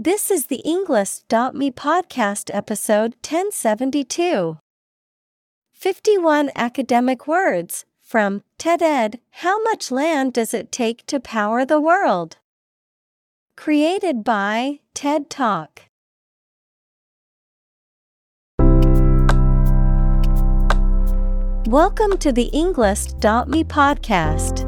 This is the Englist.me podcast episode 1072. 51 academic words from TED Ed How much land does it take to power the world? Created by TED Talk. Welcome to the Englist.me podcast.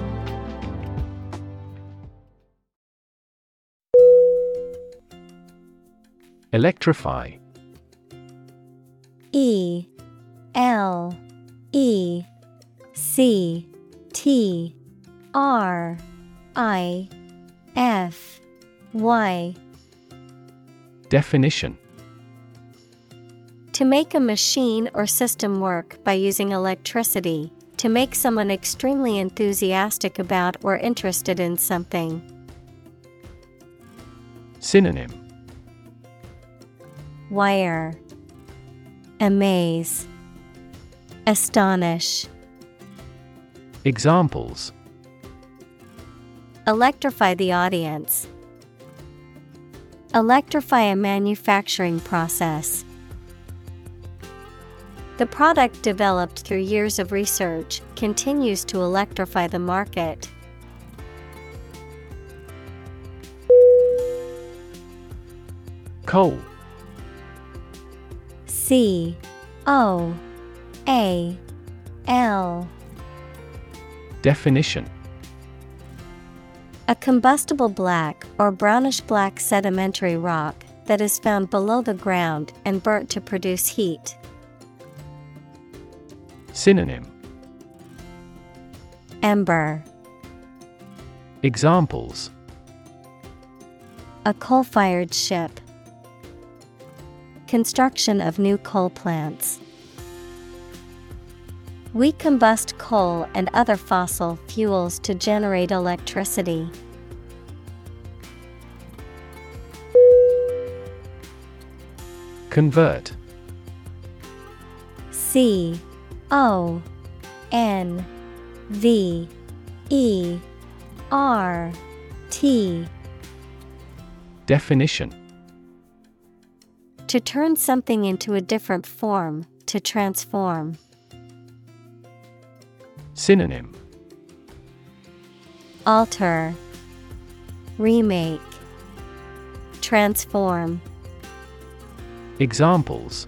Electrify. E L E C T R I F Y. Definition. To make a machine or system work by using electricity, to make someone extremely enthusiastic about or interested in something. Synonym Wire Amaze Astonish Examples Electrify the audience. Electrify a manufacturing process. The product developed through years of research continues to electrify the market. Coal C O A L. Definition. A combustible black or brownish black sedimentary rock that is found below the ground and burnt to produce heat. Synonym. Ember Examples. A coal fired ship. Construction of new coal plants. We combust coal and other fossil fuels to generate electricity. Convert C O N V E R T Definition To turn something into a different form, to transform. Synonym Alter, Remake, Transform. Examples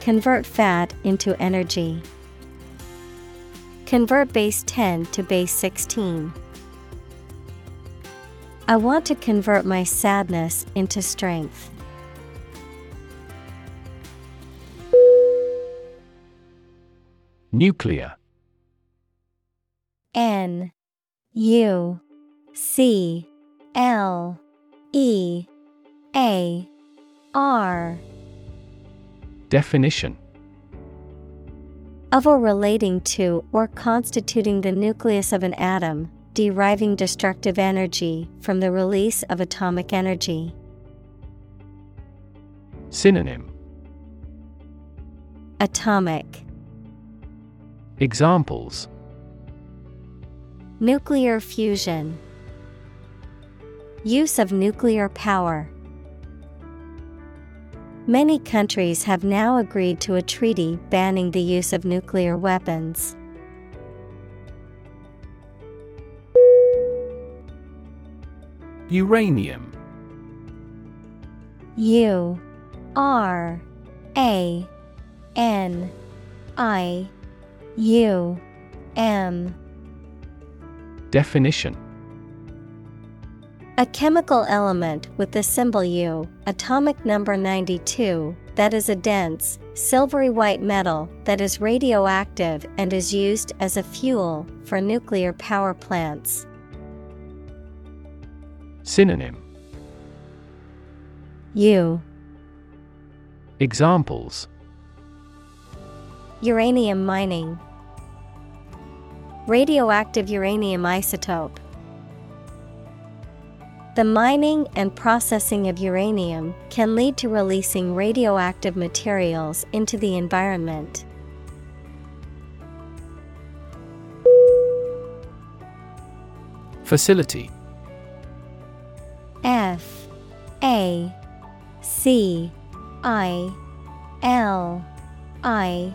Convert fat into energy. Convert base 10 to base 16. I want to convert my sadness into strength. Nuclear. N U C L E A R. Definition. Of or relating to or constituting the nucleus of an atom, deriving destructive energy from the release of atomic energy. Synonym. Atomic Examples Nuclear fusion. Use of nuclear power. Many countries have now agreed to a treaty banning the use of nuclear weapons. Uranium U R A N I U M. Definition A chemical element with the symbol U, atomic number 92, that is a dense, silvery white metal that is radioactive and is used as a fuel for nuclear power plants. Synonym U Examples Uranium mining, Radioactive uranium isotope. The mining and processing of uranium can lead to releasing radioactive materials into the environment. Facility F A C I L I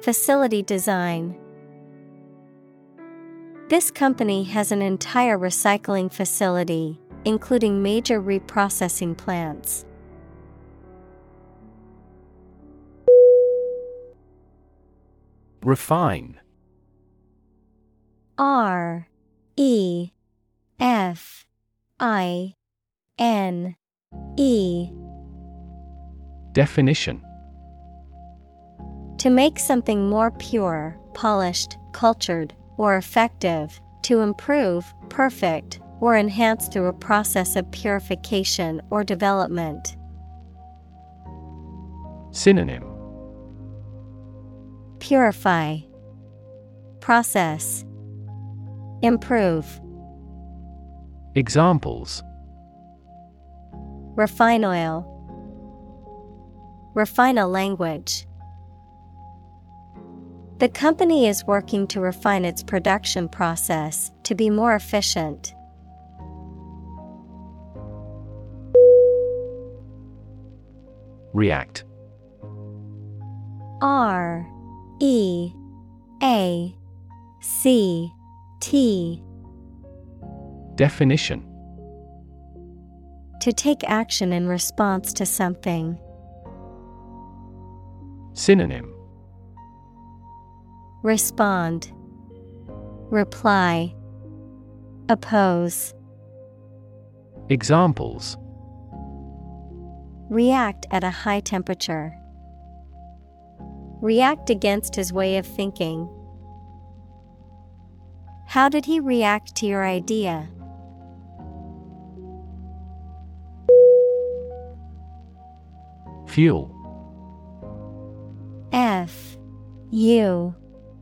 Facility design. This company has an entire recycling facility, including major reprocessing plants. Refine R E F I N E Definition To make something more pure, polished, cultured, or effective, to improve, perfect, or enhance through a process of purification or development. Synonym. Purify, Process, Improve, Examples. Refine oil, Refine a language. The company is working to refine its production process to be more efficient. React R E A C T Definition To take action in response to something. Synonym Respond, Reply, Oppose, Examples React at a high temperature. React against his way of thinking. How did he react to your idea? Fuel F U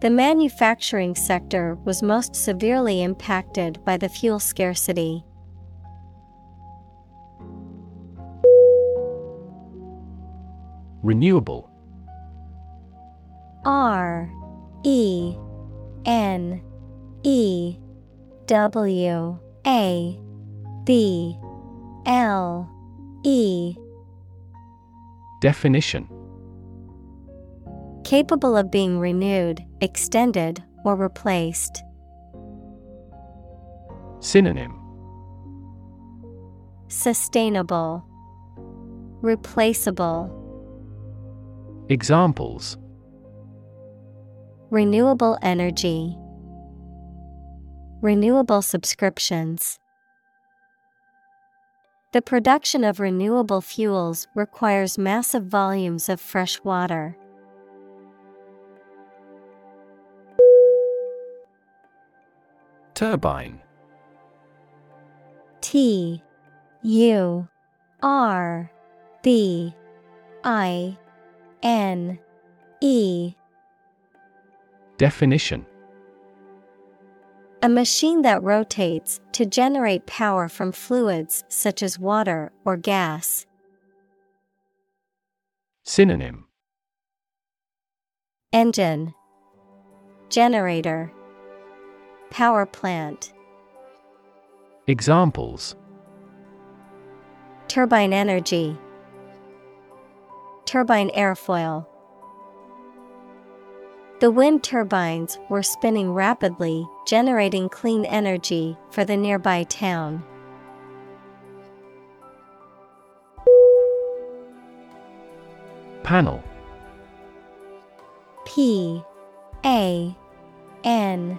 The manufacturing sector was most severely impacted by the fuel scarcity. Renewable. R E N E W A B L E. Definition Capable of being renewed, extended, or replaced. Synonym Sustainable, Replaceable, Examples Renewable energy, Renewable subscriptions. The production of renewable fuels requires massive volumes of fresh water. Turbine. T U R B I N E. Definition. A machine that rotates to generate power from fluids such as water or gas. Synonym. Engine. Generator Power plant. Examples. Turbine energy. Turbine airfoil. The wind turbines were spinning rapidly, generating clean energy for the nearby town. Panel. P A N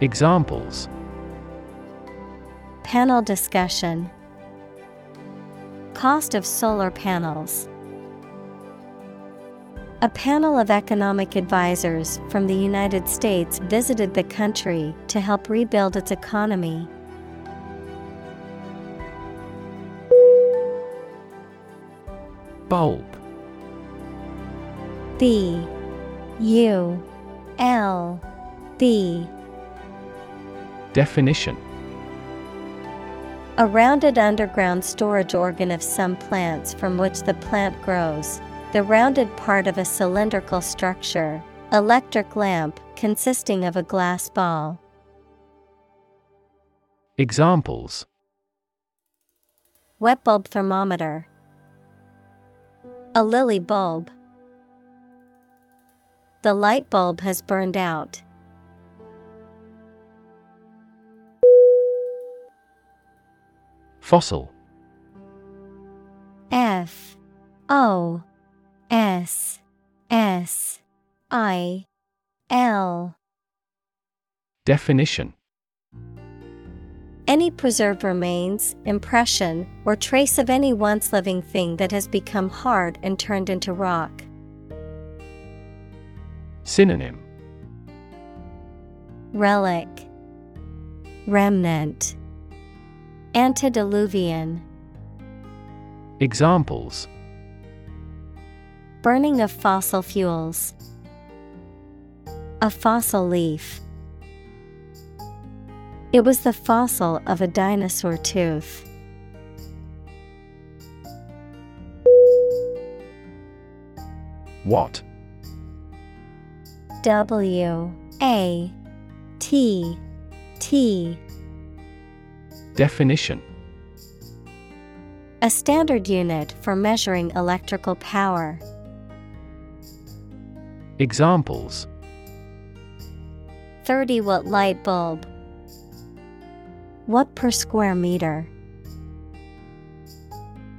Examples Panel discussion Cost of solar panels. A panel of economic advisors from the United States visited the country to help rebuild its economy. Bulb B U L B Definition A rounded underground storage organ of some plants from which the plant grows. The rounded part of a cylindrical structure. Electric lamp consisting of a glass ball. Examples Wet bulb thermometer. A lily bulb. The light bulb has burned out. Fossil. F O S S I L. Definition. Any preserved remains, impression, or trace of any once living thing that has become hard and turned into rock. Synonym. Relic. Remnant Antediluvian Examples Burning of fossil fuels. A fossil leaf. It was the fossil of a dinosaur tooth. Watt W A T T Definition A standard unit for measuring electrical power. Examples 30 watt light bulb. Watt per square meter.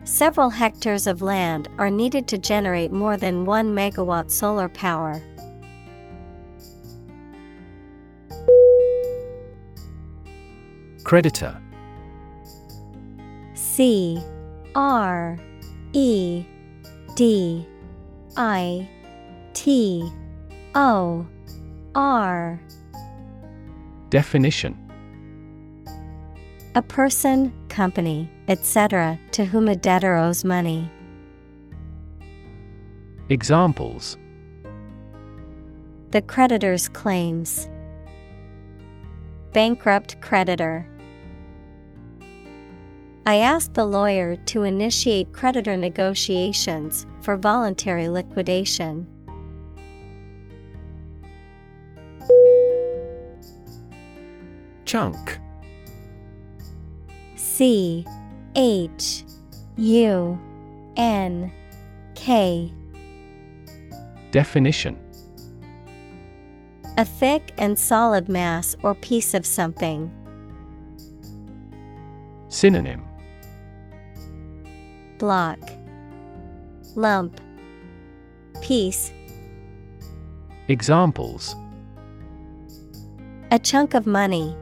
Several hectares of land are needed to generate more than 1 megawatt solar power. Creditor C R E D I T O R Definition A person, company, etc., to whom a debtor owes money. Examples The creditor's claims. Bankrupt creditor. I asked the lawyer to initiate creditor negotiations for voluntary liquidation. Chunk C H U N K. Definition A thick and solid mass or piece of something. Synonym Block, Lump, Piece. Examples A chunk of money.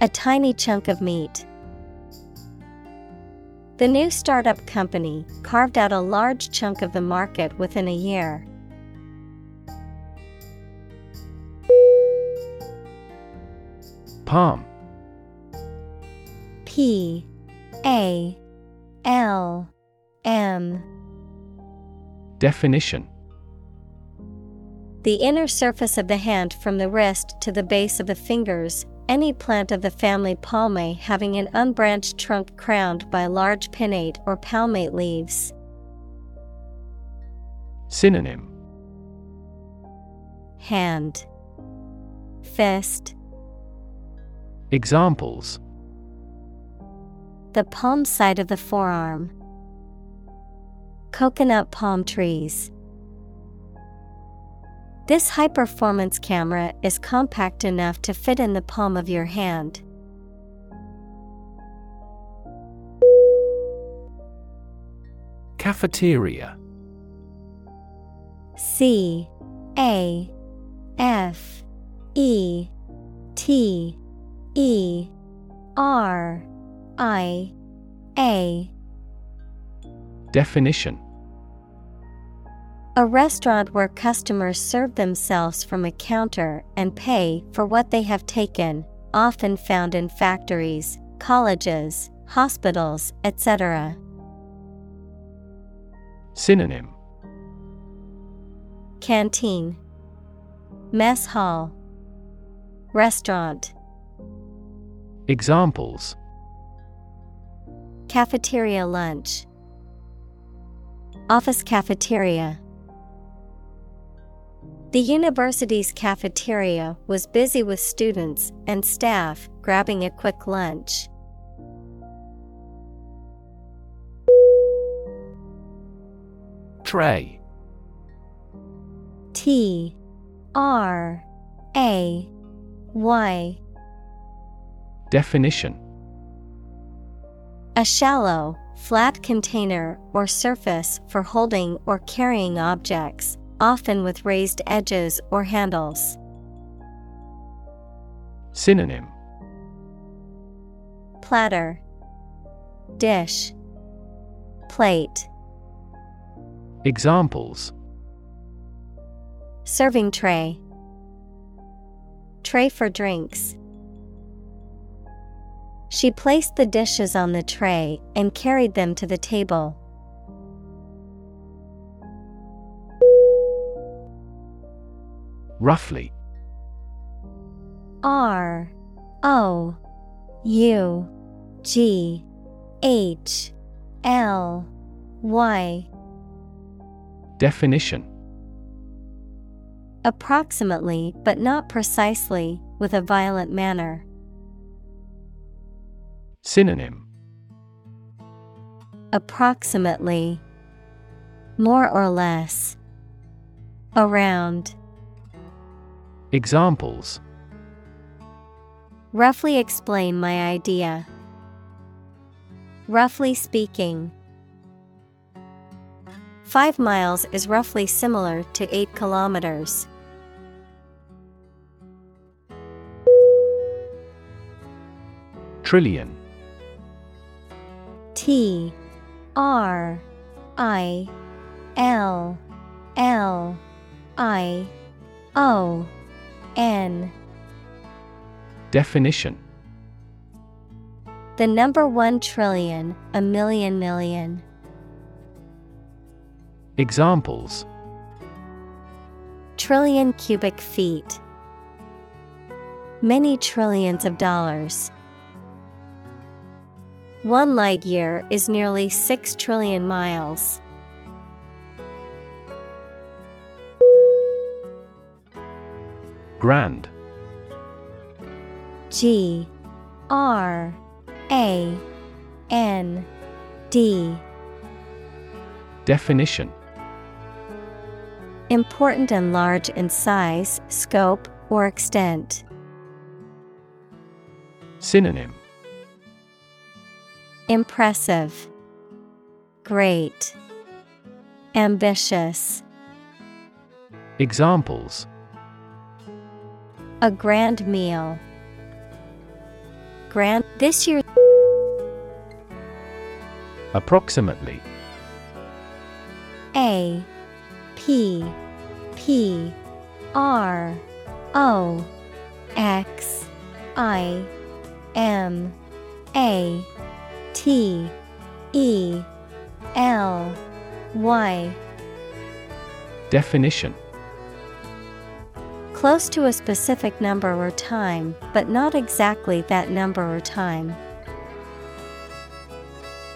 A tiny chunk of meat. The new startup company carved out a large chunk of the market within a year. Palm P A L M. Definition. The inner surface of the hand from the wrist to the base of the fingers, any plant of the family Palmae having an unbranched trunk crowned by large pinnate or palmate leaves. Synonym. Hand, Fist, Examples the palm side of the forearm. Coconut palm trees. This high performance camera is compact enough to fit in the palm of your hand. Cafeteria C A F E T E R I A. Definition. A restaurant where customers serve themselves from a counter and pay for what they have taken, often found in factories, colleges, hospitals, etc. Synonym. Canteen, Mess hall, Restaurant, Examples Cafeteria lunch, Office cafeteria. The university's cafeteria was busy with students and staff grabbing a quick lunch. Tray. T. R. A. Y. Definition A shallow, flat container or surface for holding or carrying objects, often with raised edges or handles. Synonym. Platter, Dish, Plate, Examples. Serving tray, Tray for drinks. She placed the dishes on the tray and carried them to the table. Roughly R O U G H L Y Definition Approximately, but not precisely, with a violent manner. Synonym Approximately. More or less. Around. Examples Roughly explain my idea. Roughly speaking. Five miles is roughly similar to eight kilometers. Trillion T R I L L I O N Definition The number one trillion, a million million. Examples Trillion cubic feet. Many trillions of dollars. One light year is nearly 6 trillion miles. Grand. G. R. A. N. D. Definition. Important and large in size, scope, or extent. Synonym Impressive, Great, Ambitious. Examples A grand meal. Grand this year Approximately A P P R O X I M A T E L Y. Definition. Close to a specific number or time, but not exactly that number or time.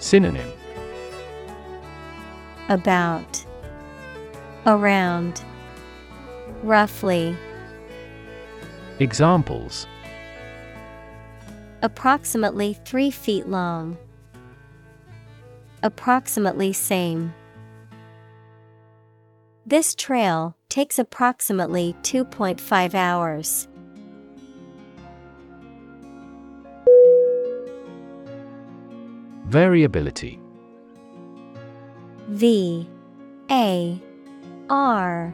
Synonym. About. Around. Roughly. Examples. Approximately 3 feet long. Approximately same. This trail takes approximately 2.5 hours. Variability V A R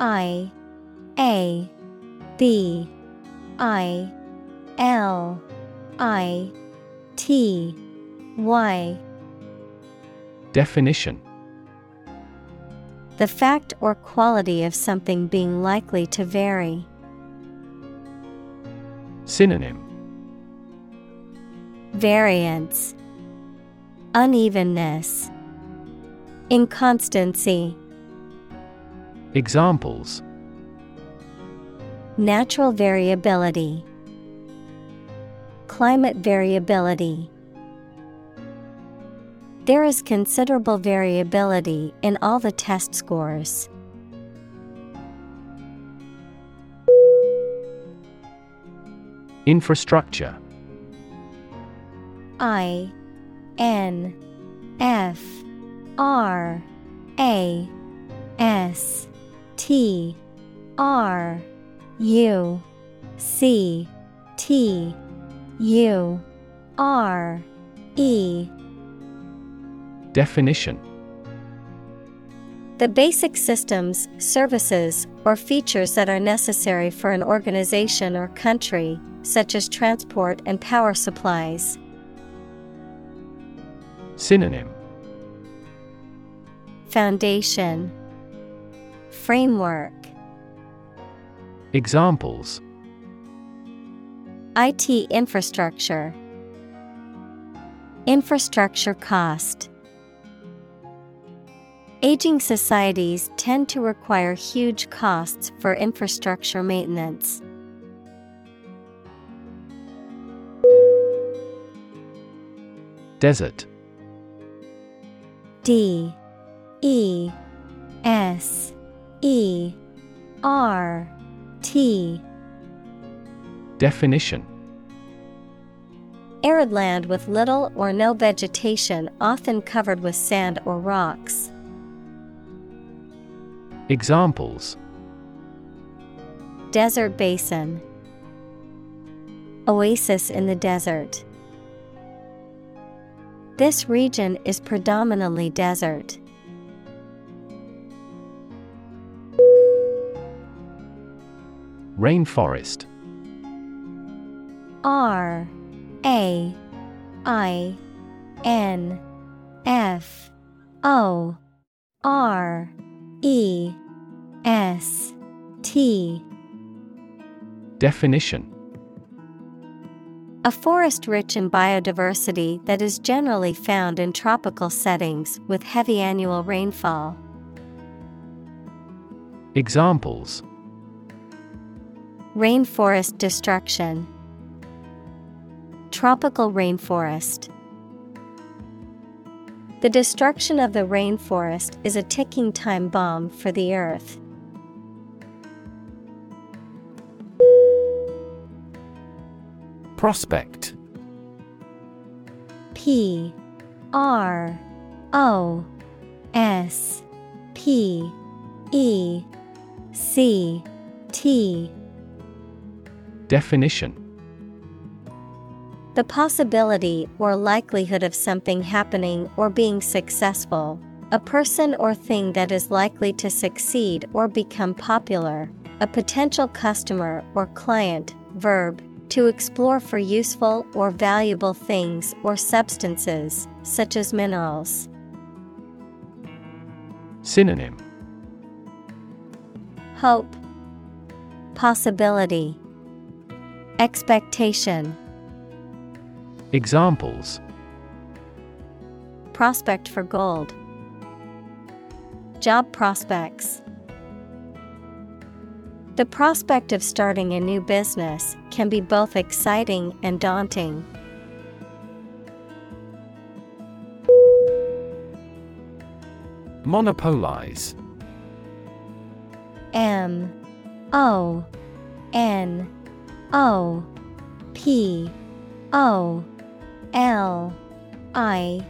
I A B I L I T Y Definition. The fact or quality of something being likely to vary. Synonym. Variance. Unevenness. Inconstancy. Examples. Natural variability. Climate variability There is considerable variability in all the test scores. Infrastructure I N F R A S T R U C T U R E Definition. The basic systems, services, or features that are necessary for an organization or country, such as transport and power supplies. Synonym. Foundation. Framework. Examples. IT infrastructure. Infrastructure cost Aging societies tend to require huge costs for infrastructure maintenance. Desert. D. E. S. E. R. T. Definition. Arid land with little or no vegetation, often covered with sand or rocks. Examples Desert basin, Oasis in the desert. This region is predominantly desert. Rainforest R A I N F O R E S T Definition A forest rich in biodiversity that is generally found in tropical settings with heavy annual rainfall. Examples Rainforest destruction, Tropical rainforest. The destruction of the rainforest is a ticking time bomb for the earth. Prospect. P R O S P E C T. Definition The possibility or likelihood of something happening or being successful, a person or thing that is likely to succeed or become popular, a potential customer or client, verb, to explore for useful or valuable things or substances, such as minerals. Synonym. Hope, Possibility, Expectation, Examples Prospect for gold, Job prospects. The prospect of starting a new business can be both exciting and daunting. Monopolize M O N O P O L I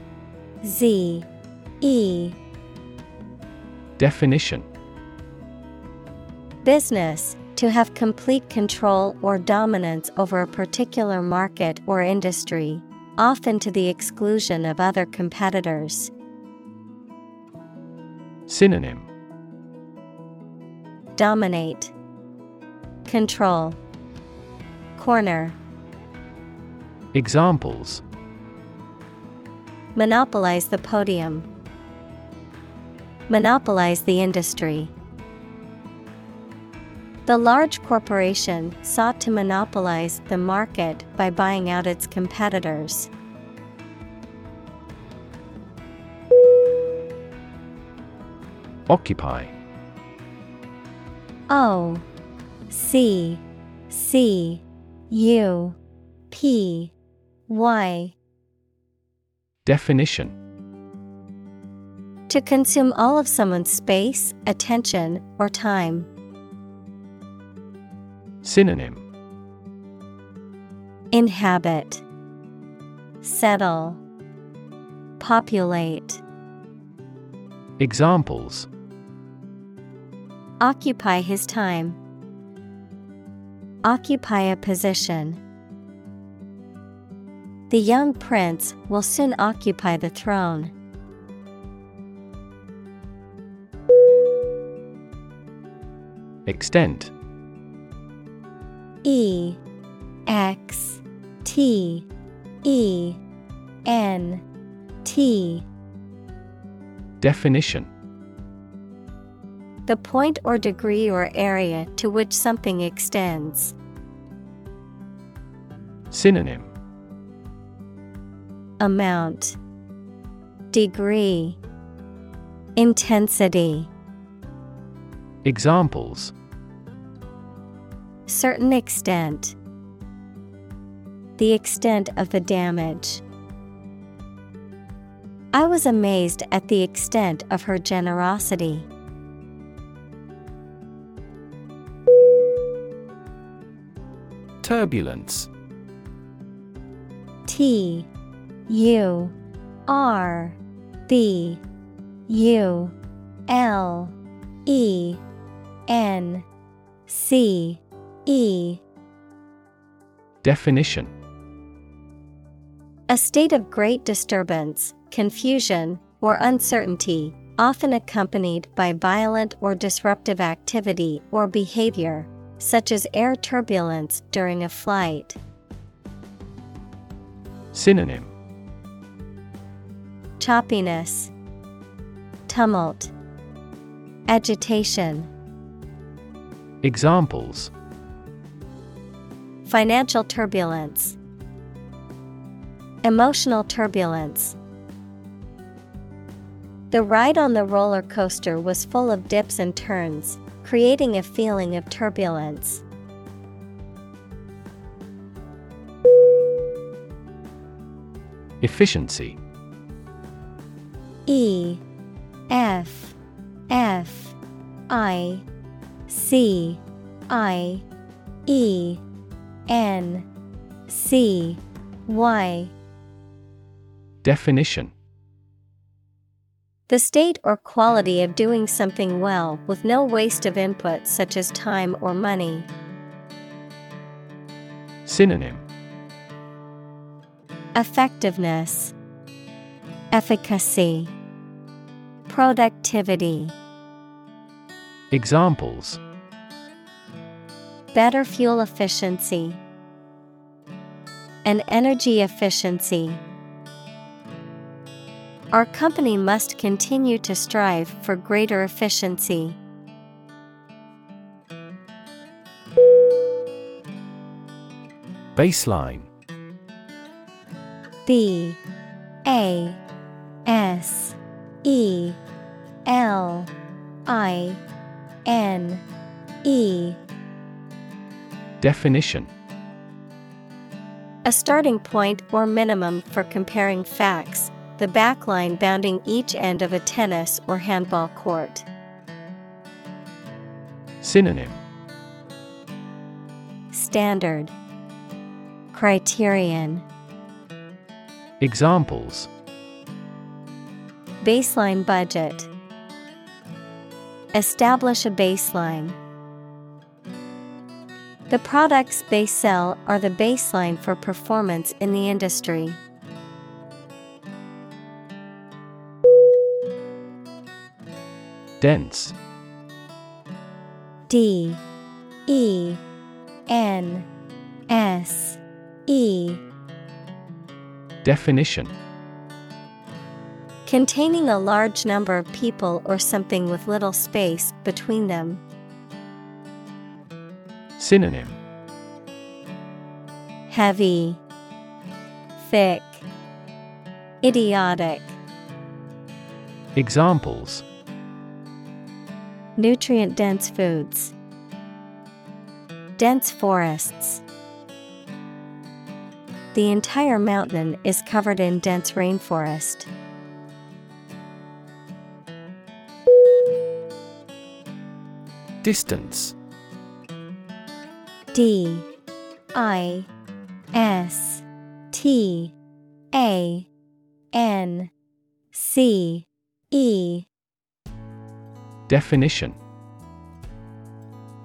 Z E. Definition. Business to have complete control or dominance over a particular market or industry, often to the exclusion of other competitors. Synonym. Dominate, Control, Corner, Examples Monopolize the podium, Monopolize the industry. The large corporation sought to monopolize the market by buying out its competitors. Occupy O C C U P Y Definition To consume all of someone's space, attention, or time. Synonym Inhabit, Settle, Populate. Examples Occupy his time. Occupy a position. The young prince will soon occupy the throne. Extent E X T E N T Definition The point or degree or area to which something extends. Synonym Amount Degree Intensity Examples Certain extent. The extent of the damage. I was amazed at the extent of her generosity. Turbulence T U R B U L E N C E. Definition. A state of great disturbance, confusion, or uncertainty, often accompanied by violent or disruptive activity or behavior, such as air turbulence during a flight. Synonym Choppiness, Tumult, Agitation. Examples Financial turbulence, Emotional turbulence. The ride on the roller coaster was full of dips and turns, creating a feeling of turbulence. Efficiency E F F I C I E N C Y. Definition. The state or quality of doing something well with no waste of input such as time or money. Synonym. Effectiveness, Efficacy, Productivity. Examples Better fuel efficiency, and energy efficiency. Our company must continue to strive for greater efficiency. Baseline B A S E L I N E. Definition. A starting point or minimum for comparing facts, the backline bounding each end of a tennis or handball court. Synonym. Standard. Criterion. Examples Baseline budget. Establish a baseline. The products they sell are the baseline for performance in the industry. Dense. D. E. N. S. E. Definition Containing a large number of people or something with little space between them. Synonym Heavy, Thick, Idiotic. Examples Nutrient dense foods. Dense forests. The entire mountain is covered in dense rainforest. Distance. D I S T A N C E. Definition.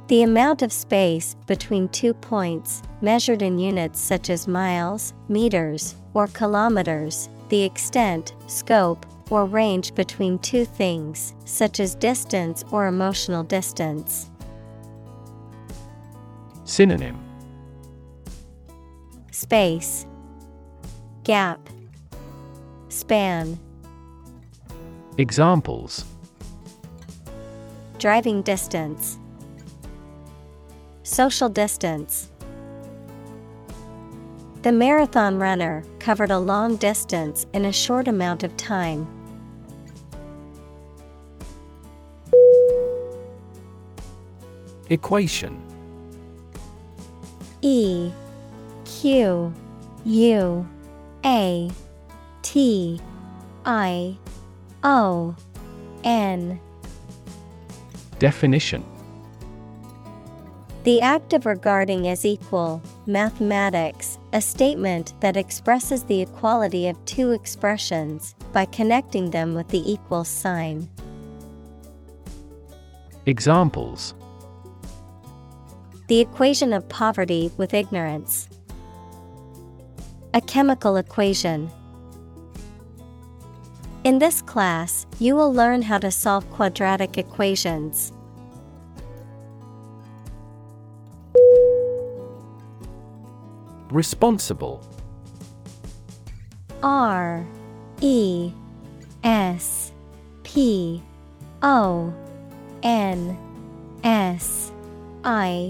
The amount of space between two points, measured in units such as miles, meters, or kilometers, the extent, scope, or range between two things, such as distance or emotional distance. Synonym Space, Gap, Span. Examples Driving distance, Social distance. The marathon runner covered a long distance in a short amount of time. Equation. E Q U A T I O N. Definition. The act of regarding as equal, mathematics, a statement that expresses the equality of two expressions by connecting them with the equal sign. Examples The equation of poverty with ignorance. A chemical equation. In this class, you will learn how to solve quadratic equations. Responsible R E S P O N S I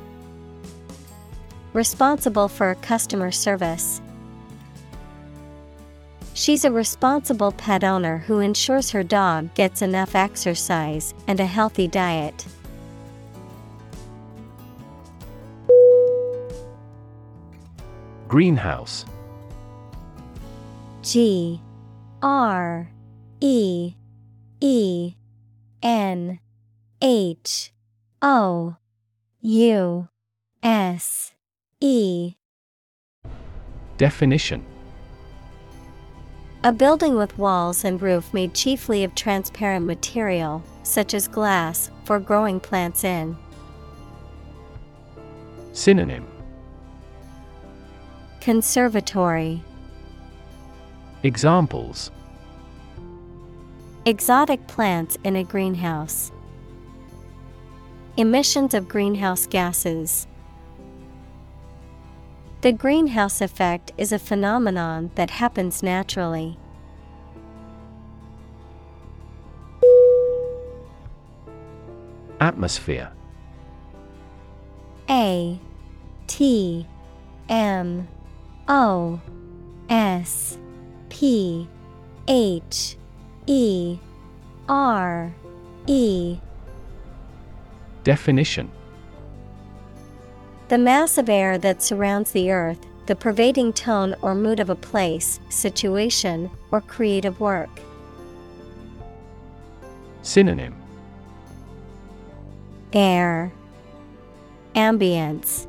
Responsible for customer service. She's a responsible pet owner who ensures her dog gets enough exercise and a healthy diet. Greenhouse G R E E N H O U S E Definition A building with walls and roof made chiefly of transparent material, such as glass, for growing plants in. Synonym Conservatory Examples Exotic plants in a greenhouse. Emissions of greenhouse gases. The greenhouse effect is a phenomenon that happens naturally. Atmosphere. A T M O S P H E R E. Definition The mass of air that surrounds the earth, the pervading tone or mood of a place, situation, or creative work. Synonym Air Ambience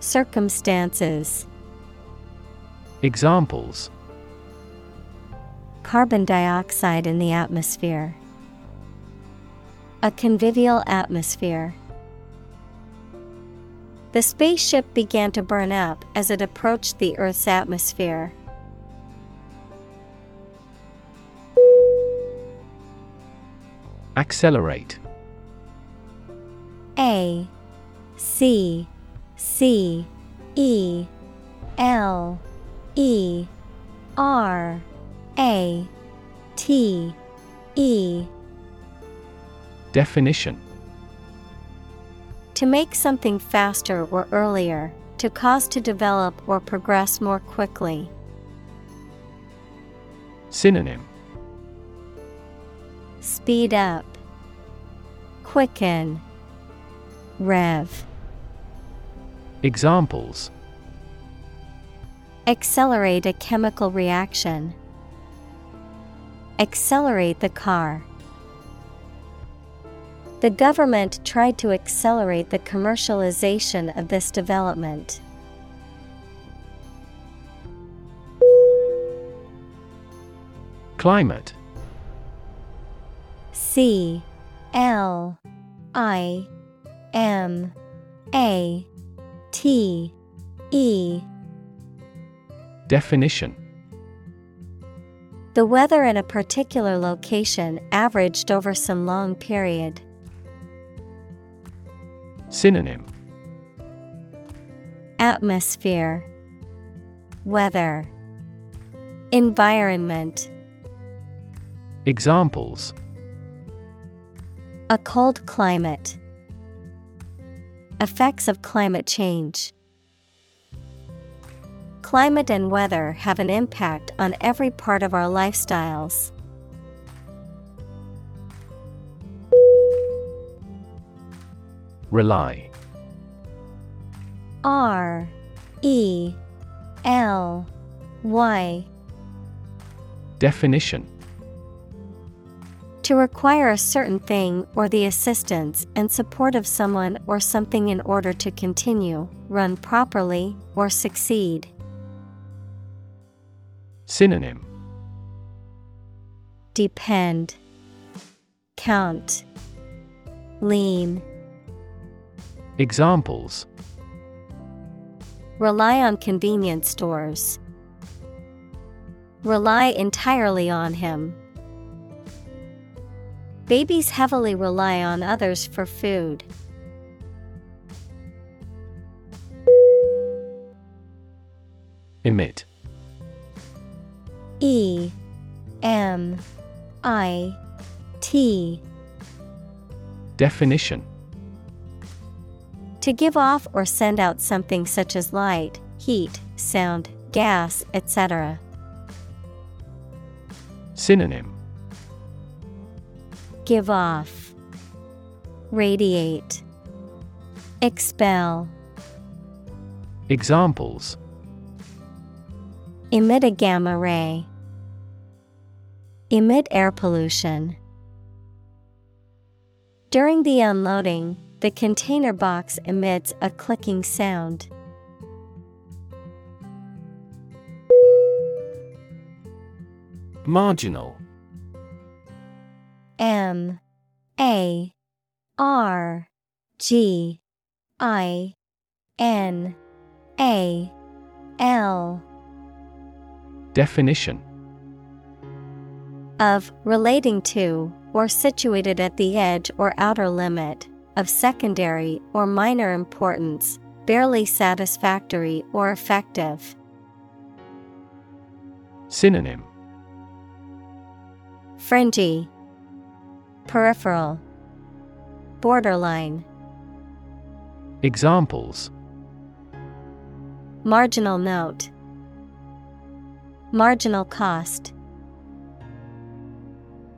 Circumstances Examples Carbon dioxide in the atmosphere. A convivial atmosphere. The spaceship began to burn up as it approached the Earth's atmosphere. Accelerate. A C C E L E R A T E. Definition To make something faster or earlier, to cause to develop or progress more quickly. Synonym Speed up, quicken, rev. Examples Accelerate a chemical reaction. Accelerate the car. The government tried to accelerate the commercialization of this development. Climate C L I M A T E Definition The weather in a particular location averaged over some long period. Synonym. Atmosphere. Weather. Environment. Examples. A cold climate. Effects of climate change. Climate and weather have an impact on every part of our lifestyles. Rely. R E L Y. Definition. To require a certain thing or the assistance and support of someone or something in order to continue, run properly, or succeed. Synonym. Depend, Count, Lean. Examples Rely on convenience stores. Rely entirely on him. Babies heavily rely on others for food. Emit E M I T Definition To give off or send out something such as light, heat, sound, gas, etc. Synonym Give off, radiate, expel. Examples Emit a gamma ray. Emit air pollution. During the unloading, the container box emits a clicking sound. Marginal. M. A. R. G. I. N. A. L. Definition. Of relating to or situated at the edge or outer limit of secondary or minor importance, barely satisfactory or effective. Synonym Fringy, Peripheral, Borderline. Examples Marginal note, Marginal cost.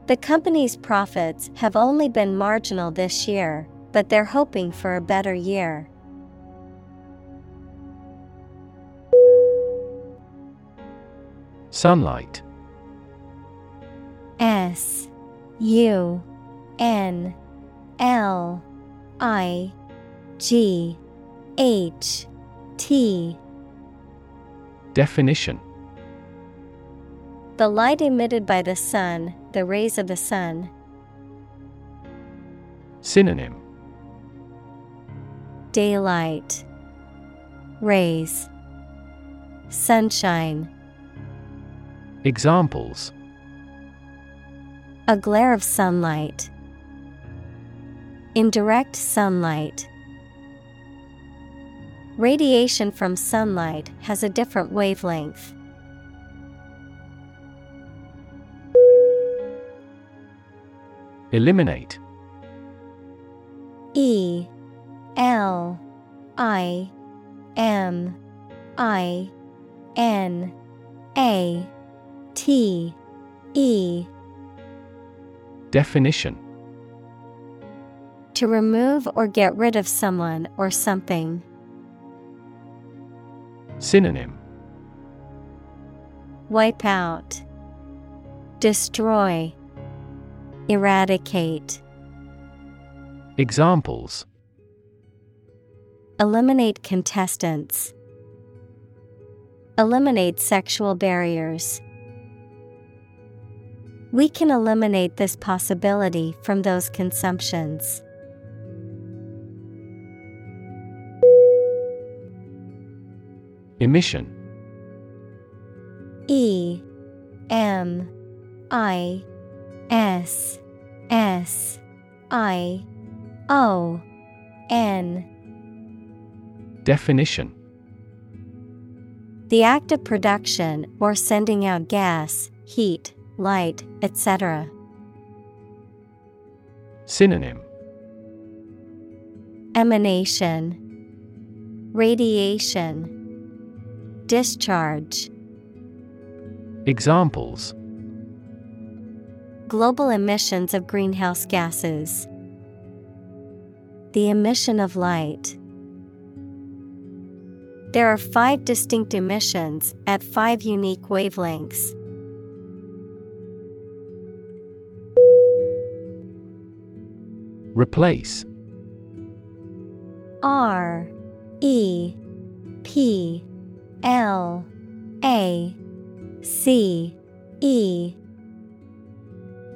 The company's profits have only been marginal this year, but they're hoping for a better year. Sunlight S U N L I G H T Definition The light emitted by the sun, the rays of the sun. Synonym Daylight Rays Sunshine Examples A glare of sunlight. Indirect sunlight. Radiation from sunlight has a different wavelength. Eliminate E L I M I N A T E Definition To remove or get rid of someone or something. Synonym Wipe out. Destroy. Eradicate. Examples Eliminate contestants. Eliminate sexual barriers. We can eliminate this possibility from those consumptions. Emission E M I S S I O N Definition The act of production or sending out gas, heat, light, etc. Synonym Emanation Radiation Discharge Examples Global emissions of greenhouse gases. The emission of light. There are five distinct emissions at five unique wavelengths. Replace R E P L A C E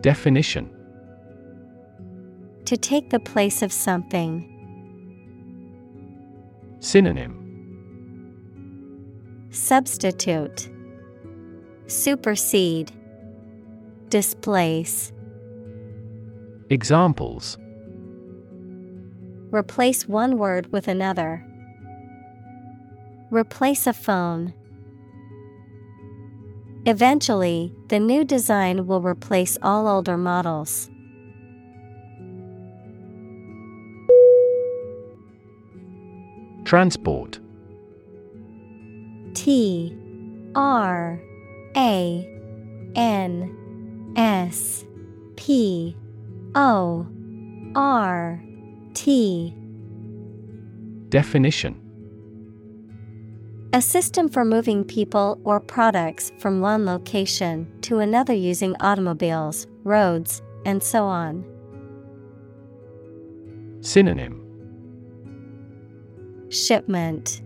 Definition To take the place of something. Synonym Substitute Supersede Displace Examples Replace one word with another. Replace a phone. Eventually, the new design will replace all older models. Transport T R A N S P O R T. Definition. A system for moving people or products from one location to another using automobiles, roads, and so on. Synonym. Shipment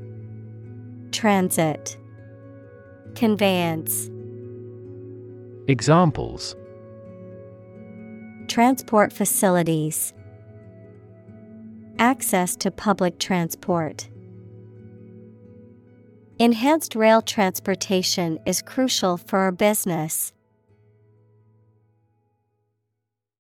Transit Conveyance Examples Transport facilities Access to public transport. Enhanced rail transportation is crucial for our business.